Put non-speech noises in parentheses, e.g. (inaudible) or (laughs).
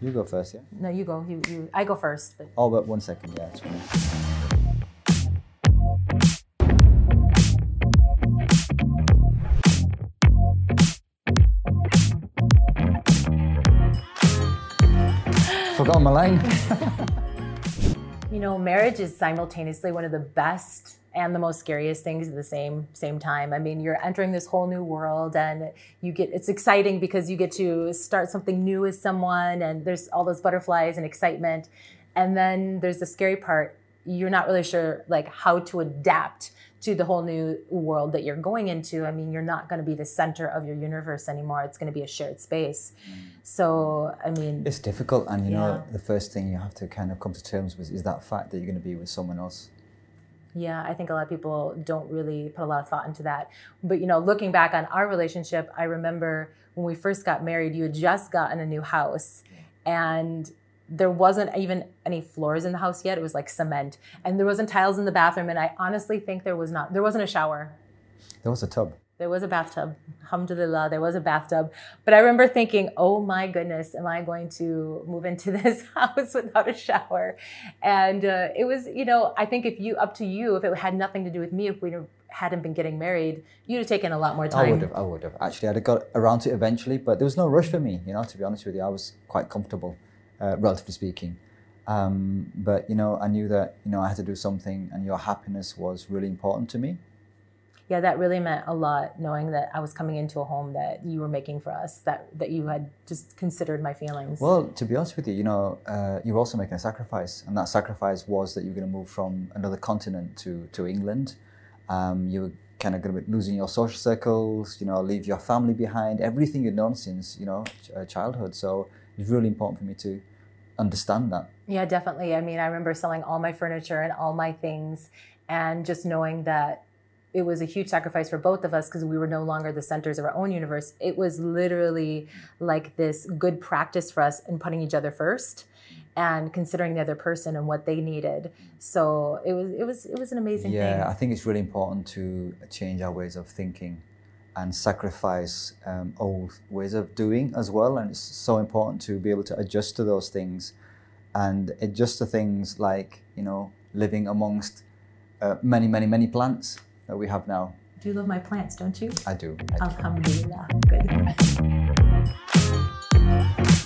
You go first, yeah? No, you go. You, you. I go first. But Oh, but one second, yeah. It's fine. Forgot my line. (laughs) you know, marriage is simultaneously one of the best and the most scariest things at the same same time. I mean, you're entering this whole new world and you get it's exciting because you get to start something new with someone and there's all those butterflies and excitement. And then there's the scary part. You're not really sure like how to adapt to the whole new world that you're going into. I mean, you're not going to be the center of your universe anymore. It's going to be a shared space. Mm. So, I mean, It's difficult, and you know, the first thing you have to kind of come to terms with is that fact that you're going to be with someone else. Yeah, I think a lot of people don't really put a lot of thought into that. But you know, looking back on our relationship, I remember when we first got married, you had just gotten a new house and there wasn't even any floors in the house yet. It was like cement. And there wasn't tiles in the bathroom and I honestly think there was not there wasn't a shower. There was a tub. There was a bathtub. Alhamdulillah, there was a bathtub. But I remember thinking, oh my goodness, am I going to move into (laughs) this house without a shower? And uh, it was, you know, I think if you, up to you, if it had nothing to do with me, if we hadn't been getting married, you'd have taken a lot more time. I would have. I would have. Actually, I'd have got around to it eventually, but there was no rush for me. You know, to be honest with you, I was quite comfortable, uh, relatively speaking. Um, but you know, I knew that you know I had to do something, and your happiness was really important to me. Yeah, that really meant a lot knowing that I was coming into a home that you were making for us, that, that you had just considered my feelings. Well, to be honest with you, you know, uh, you were also making a sacrifice, and that sacrifice was that you were going to move from another continent to to England. Um, you were kind of going to be losing your social circles, you know, leave your family behind, everything you'd known since you know ch- uh, childhood. So it's really important for me to understand that. Yeah, definitely. I mean, I remember selling all my furniture and all my things, and just knowing that it was a huge sacrifice for both of us because we were no longer the centers of our own universe. It was literally like this good practice for us in putting each other first and considering the other person and what they needed. So it was it was it was an amazing thing. Yeah, I think it's really important to change our ways of thinking and sacrifice um, old ways of doing as well. And it's so important to be able to adjust to those things and adjust to things like, you know, living amongst uh, many, many, many plants that we have now. Do you love my plants, don't you? I do. I do. Good.